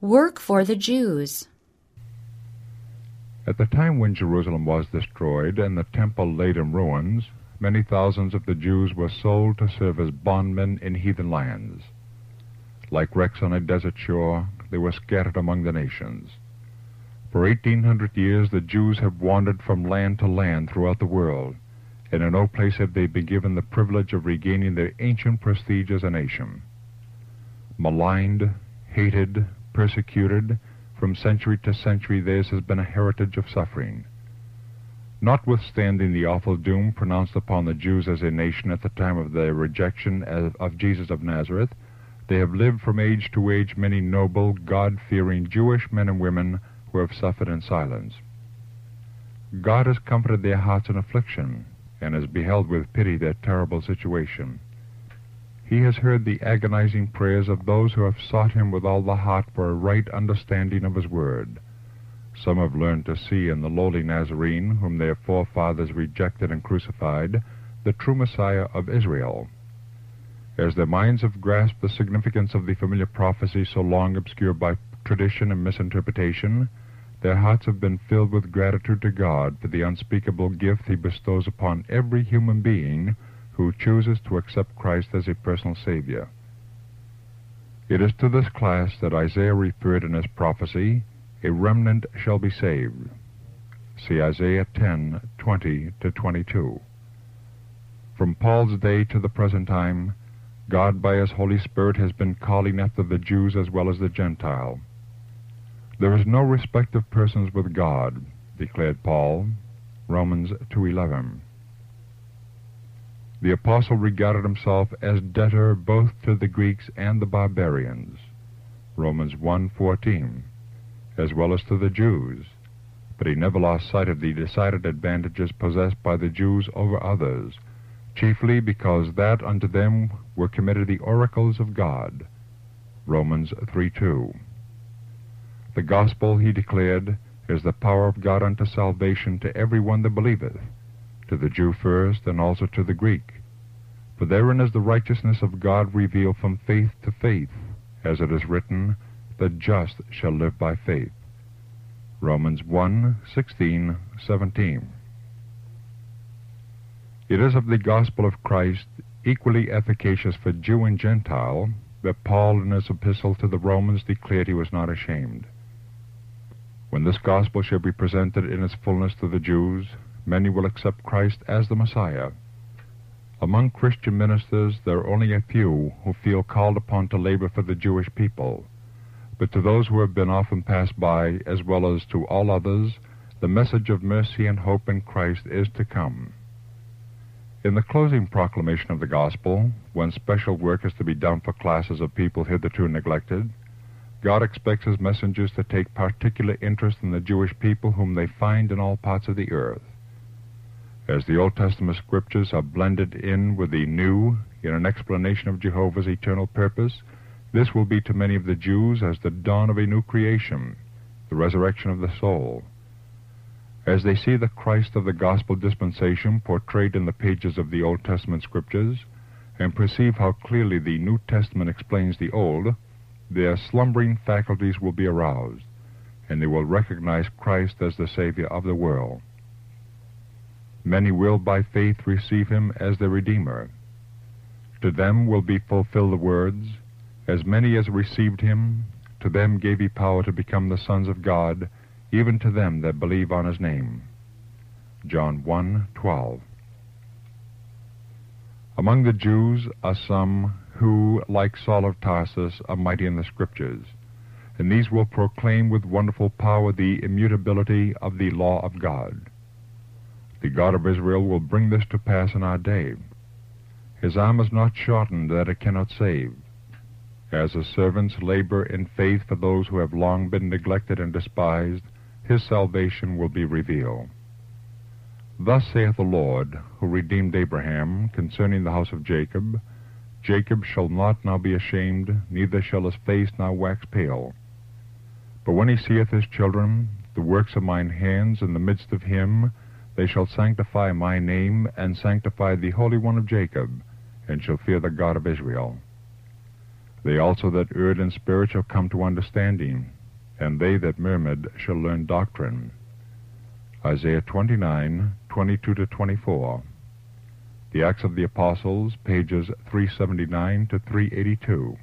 Work for the Jews. At the time when Jerusalem was destroyed and the temple laid in ruins, many thousands of the Jews were sold to serve as bondmen in heathen lands. Like wrecks on a desert shore, they were scattered among the nations. For eighteen hundred years the Jews have wandered from land to land throughout the world, and in no place have they been given the privilege of regaining their ancient prestige as a nation. Maligned, hated, persecuted, from century to century theirs has been a heritage of suffering. Notwithstanding the awful doom pronounced upon the Jews as a nation at the time of their rejection of Jesus of Nazareth, they have lived from age to age many noble, God-fearing Jewish men and women who have suffered in silence. God has comforted their hearts in affliction, and has beheld with pity their terrible situation. He has heard the agonizing prayers of those who have sought him with all the heart for a right understanding of his word. Some have learned to see in the lowly Nazarene, whom their forefathers rejected and crucified, the true Messiah of Israel. As their minds have grasped the significance of the familiar prophecy so long obscured by tradition and misinterpretation, their hearts have been filled with gratitude to God for the unspeakable gift he bestows upon every human being who chooses to accept Christ as a personal Savior. It is to this class that Isaiah referred in his prophecy, a remnant shall be saved. See Isaiah 10, 20 to 22. From Paul's day to the present time, God by his Holy Spirit has been calling after the Jews as well as the Gentile. There is no respect of persons with God, declared Paul, Romans 2.11. The apostle regarded himself as debtor both to the Greeks and the barbarians, Romans 1.14, as well as to the Jews, but he never lost sight of the decided advantages possessed by the Jews over others, chiefly because that unto them were committed the oracles of God, Romans 3.2. The gospel, he declared, is the power of God unto salvation to every one that believeth, to the Jew first, and also to the Greek. For therein is the righteousness of God revealed from faith to faith, as it is written, The just shall live by faith. Romans 1, 16, 17. It is of the gospel of Christ, equally efficacious for Jew and Gentile, that Paul in his epistle to the Romans declared he was not ashamed. When this gospel shall be presented in its fullness to the Jews, many will accept Christ as the Messiah. Among Christian ministers there are only a few who feel called upon to labor for the Jewish people. But to those who have been often passed by, as well as to all others, the message of mercy and hope in Christ is to come. In the closing proclamation of the gospel, when special work is to be done for classes of people hitherto neglected, God expects his messengers to take particular interest in the Jewish people whom they find in all parts of the earth. As the Old Testament scriptures are blended in with the New in an explanation of Jehovah's eternal purpose, this will be to many of the Jews as the dawn of a new creation, the resurrection of the soul. As they see the Christ of the gospel dispensation portrayed in the pages of the Old Testament scriptures, and perceive how clearly the New Testament explains the Old, their slumbering faculties will be aroused, and they will recognize Christ as the Savior of the world. Many will by faith receive him as their Redeemer. To them will be fulfilled the words, As many as received him, to them gave he power to become the sons of God, even to them that believe on his name. John 1:12. Among the Jews are some who, like Saul of Tarsus, are mighty in the Scriptures, and these will proclaim with wonderful power the immutability of the law of God. The God of Israel will bring this to pass in our day. His arm is not shortened that it cannot save. As his servants labor in faith for those who have long been neglected and despised, his salvation will be revealed. Thus saith the Lord, who redeemed Abraham, concerning the house of Jacob, Jacob shall not now be ashamed, neither shall his face now wax pale. But when he seeth his children, the works of mine hands in the midst of him, they shall sanctify my name, and sanctify the Holy One of Jacob, and shall fear the God of Israel. They also that erred in spirit shall come to understanding, and they that murmured shall learn doctrine. Isaiah 29, 22 to 24. The Acts of the Apostles, pages 379 to 382.